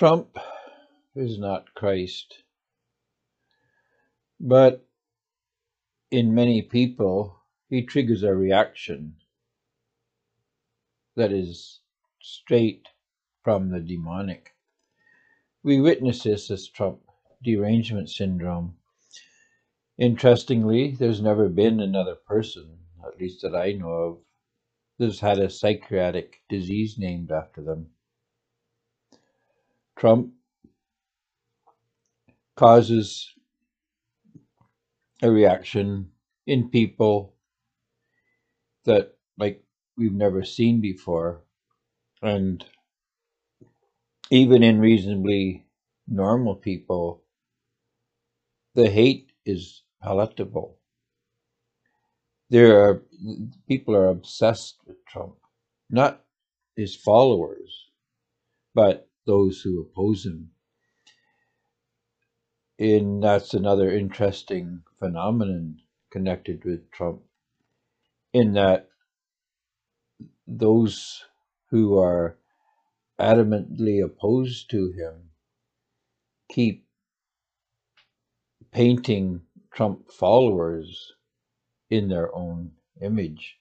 Trump is not Christ, but in many people, he triggers a reaction that is straight from the demonic. We witness this as Trump derangement syndrome. Interestingly, there's never been another person, at least that I know of, that's had a psychiatric disease named after them. Trump causes a reaction in people that like we've never seen before. And even in reasonably normal people the hate is palatable. There are people are obsessed with trump. Not his followers but those who oppose him and that's another interesting phenomenon connected with Trump, in that those who are adamantly opposed to him keep painting Trump followers in their own image.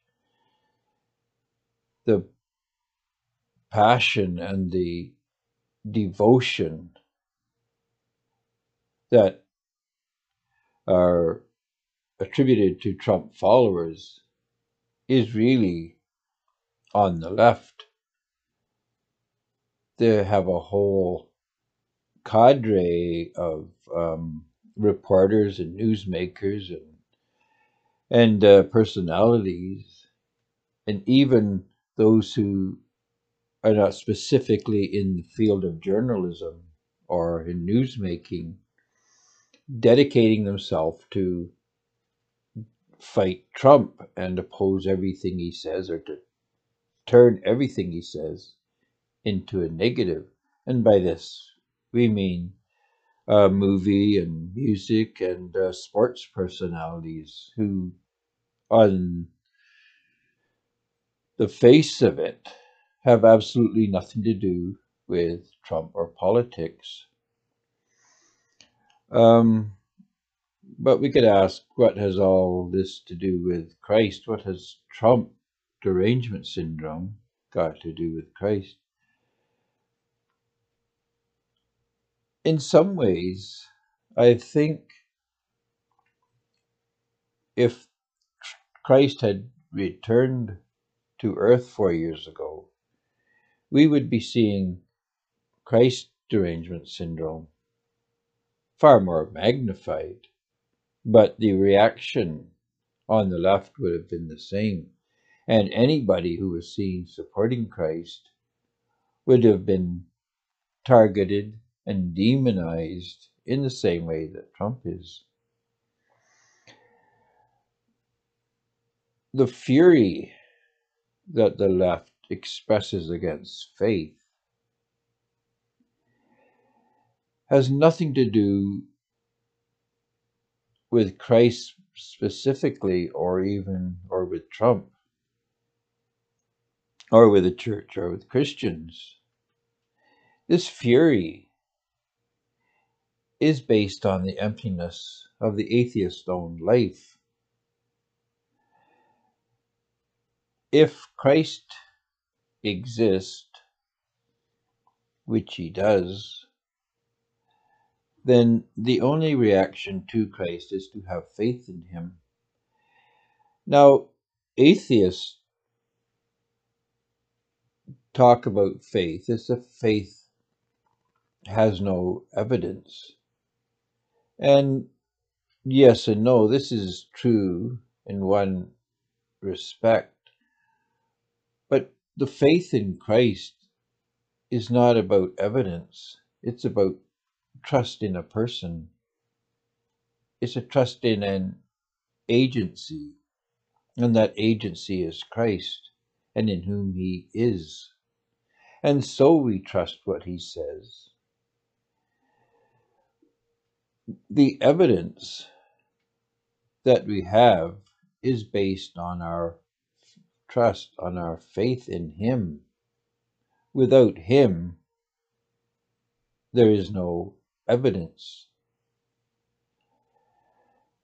The passion and the devotion that are attributed to Trump followers is really on the left. They have a whole cadre of um, reporters and newsmakers and and uh, personalities, and even those who are not specifically in the field of journalism or in newsmaking dedicating themselves to fight Trump and oppose everything he says or to turn everything he says into a negative. And by this, we mean uh, movie and music and uh, sports personalities who, on the face of it, have absolutely nothing to do with Trump or politics. Um, but we could ask, what has all this to do with Christ? What has Trump derangement syndrome got to do with Christ? In some ways, I think if Christ had returned to earth four years ago, we would be seeing Christ derangement syndrome far more magnified, but the reaction on the left would have been the same. And anybody who was seen supporting Christ would have been targeted and demonized in the same way that Trump is. The fury that the left expresses against faith has nothing to do with Christ specifically, or even, or with Trump, or with the church, or with Christians. This fury is based on the emptiness of the atheist's own life. If Christ exists, which he does, then the only reaction to Christ is to have faith in him. Now, atheists talk about faith as if faith has no evidence. And yes and no, this is true in one respect. The faith in Christ is not about evidence, it's about trust in a person. It's a trust in an agency, and that agency is Christ, and in whom He is. And so we trust what He says. The evidence that we have is based on our trust, on our faith in Him. Without Him, there is no evidence.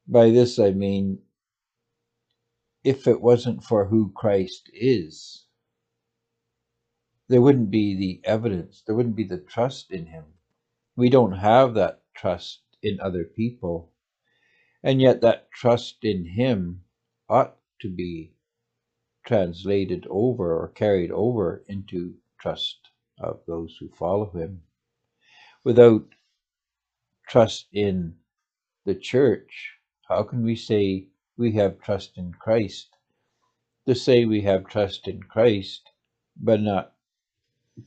By this I mean, if it wasn't for who Christ is, there wouldn't be the evidence, there wouldn't be the trust in him. We don't have that trust in other people, and yet that trust in him ought to be translated over or carried over into trust of those who follow him. Without trust in the church, how can we say we have trust in Christ? To say we have trust in Christ, but not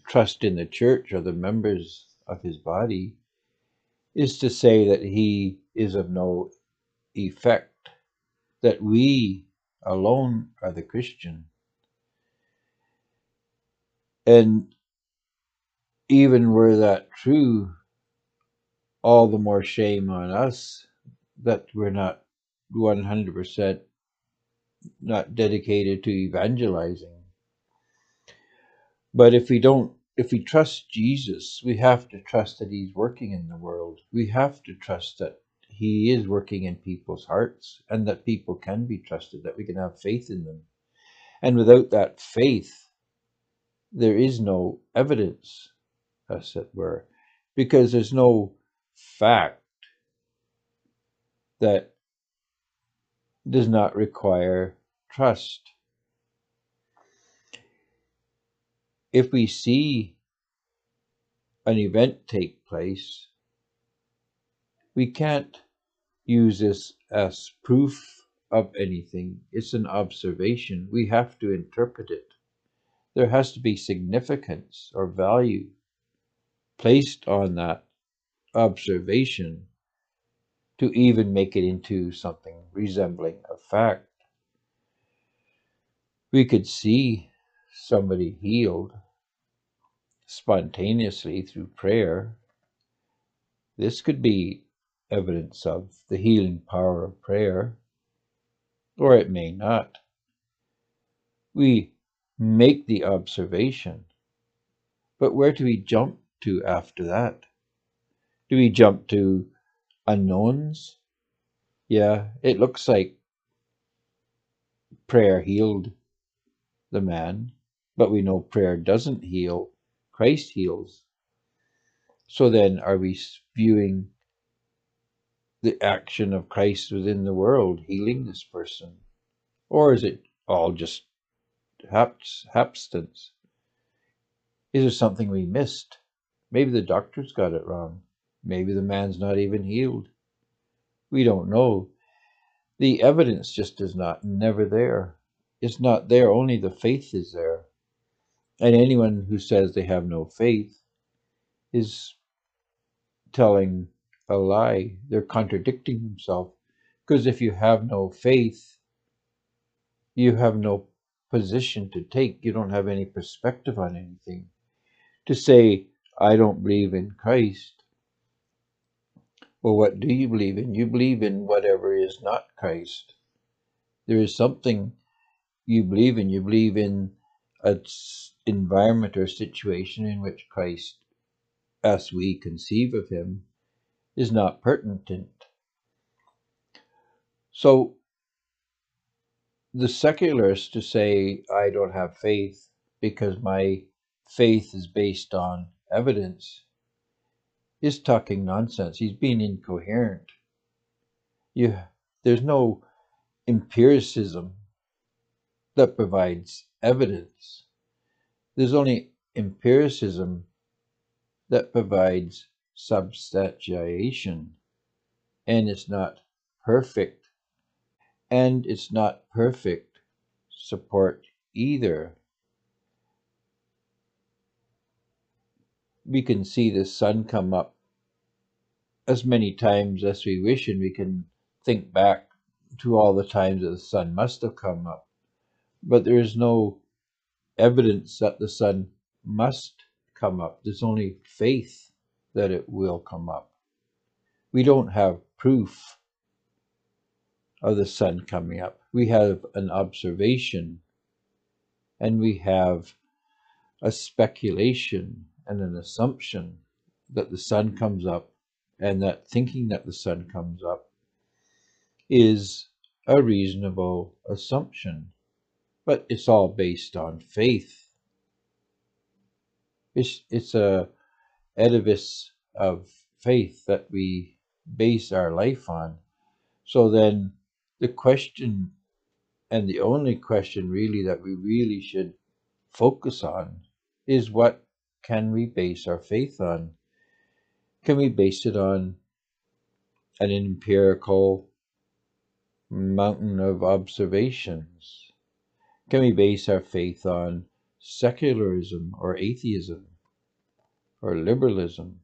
trust in the church or the members of his body, is to say that he is of no effect, that we alone are the Christian. And even were that true, all the more shame on us that we're not 100% not dedicated to evangelizing. But if we don't, if we trust Jesus, we have to trust that He's working in the world. We have to trust that He is working in people's hearts and that people can be trusted, that we can have faith in them. And without that faith, there is no evidence, as it were, because there's no fact that does not require trust. If we see an event take place, we can't use this as proof of anything. It's an observation. We have to interpret it. There has to be significance or value placed on that observation to even make it into something resembling a fact. We could see somebody healed spontaneously through prayer. This could be evidence of the healing power of prayer, or it may not. We make the observation, but where do we jump to after that? Do we jump to unknowns? Yeah, it looks like prayer healed the man, but we know prayer doesn't heal, Christ heals. So then, are we viewing the action of Christ within the world healing this person? Or is it all just hapstance? Is there something we missed? Maybe the doctor's got it wrong. Maybe the man's not even healed. We don't know. The evidence just is not never there. It's not there, only the faith is there. And anyone who says they have no faith is telling a lie. They're contradicting themselves. Because if you have no faith, you have no position to take. You don't have any perspective on anything. To say, I don't believe in Christ, well, what do you believe in? You believe in whatever is not Christ. There is something you believe in. You believe in an environment or situation in which Christ, as we conceive of him, is not pertinent. So, the secularists to say, I don't have faith because my faith is based on evidence is talking nonsense. He's being incoherent. You, there's no empiricism that provides evidence. There's only empiricism that provides substantiation, and it's not perfect. And it's not perfect support either. we can see the sun come up as many times as we wish, and we can think back to all the times that the sun must have come up. But there is no evidence that the sun must come up. There's only faith that it will come up. We don't have proof of the sun coming up. We have an observation and we have a speculation and an assumption that the sun comes up and that thinking that the sun comes up is a reasonable assumption, but it's all based on faith. It's, it's a edifice of faith that we base our life on. So then the question and the only question really that we really should focus on is what can we base our faith on? Can we base it on an empirical mountain of observations? Can we base our faith on secularism or atheism or liberalism?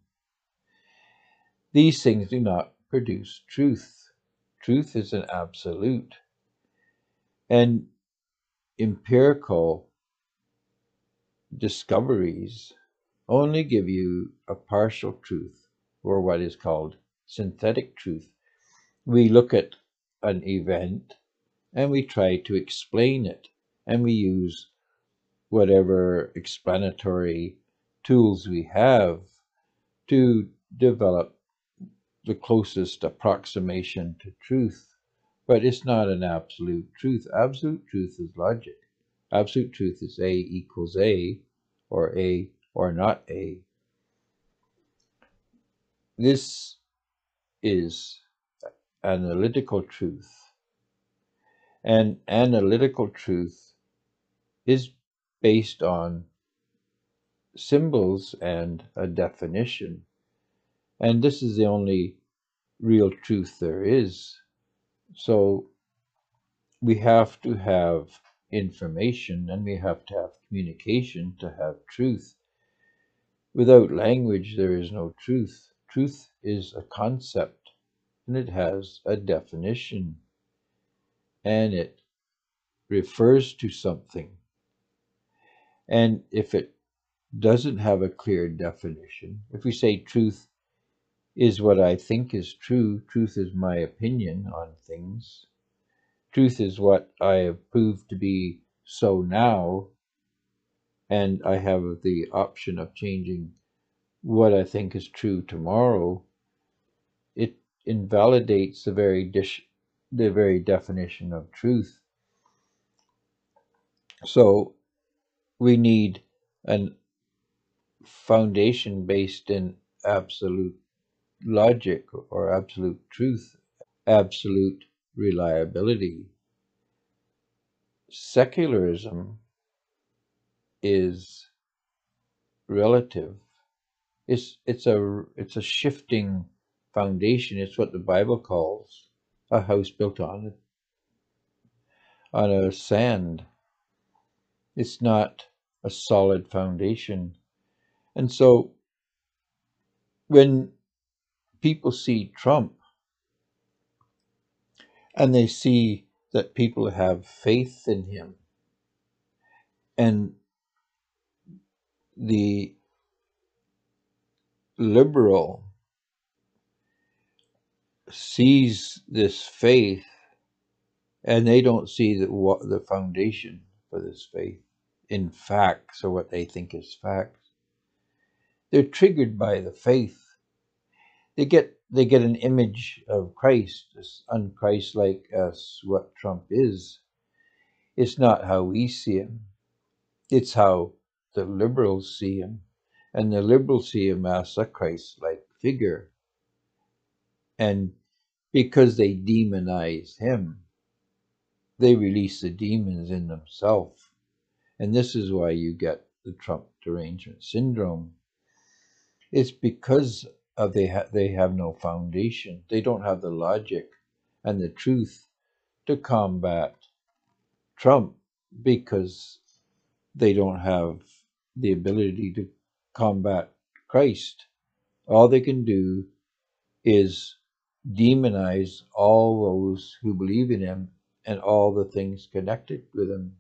These things do not produce truth. Truth is an absolute. And empirical discoveries only give you a partial truth or what is called synthetic truth. We look at an event and we try to explain it and we use whatever explanatory tools we have to develop the closest approximation to truth. But it's not an absolute truth. Absolute truth is logic. Absolute truth is A equals A, or A or not A. This is analytical truth. And analytical truth is based on symbols and a definition. And this is the only real truth there is. So we have to have information and we have to have communication to have truth. Without language, there is no truth. Truth is a concept and it has a definition and it refers to something. And if it doesn't have a clear definition, if we say truth is what I think is true, truth is my opinion on things, truth is what I have proved to be so now, and I have the option of changing what I think is true tomorrow, it invalidates the very dish, the very definition of truth. So we need a foundation based in absolute logic or absolute truth, absolute reliability. Secularism is relative. It's it's a it's a shifting foundation. It's what the Bible calls a house built on on a sand. It's not a solid foundation. And so when people see Trump and they see that people have faith in him and the liberal sees this faith and they don't see the, what the foundation for this faith in facts or what they think is facts. They're triggered by the faith. They get they get an image of Christ as unchristlike as what Trump is. It's not how we see him. It's how the liberals see him. And the liberals see him as a Christ-like figure. And because they demonize him, they release the demons in themselves. And this is why you get the Trump derangement syndrome. It's because of they ha- they have no foundation. They don't have the logic and the truth to combat Trump because they don't have the ability to combat Christ. All they can do is demonize all those who believe in him and all the things connected with him.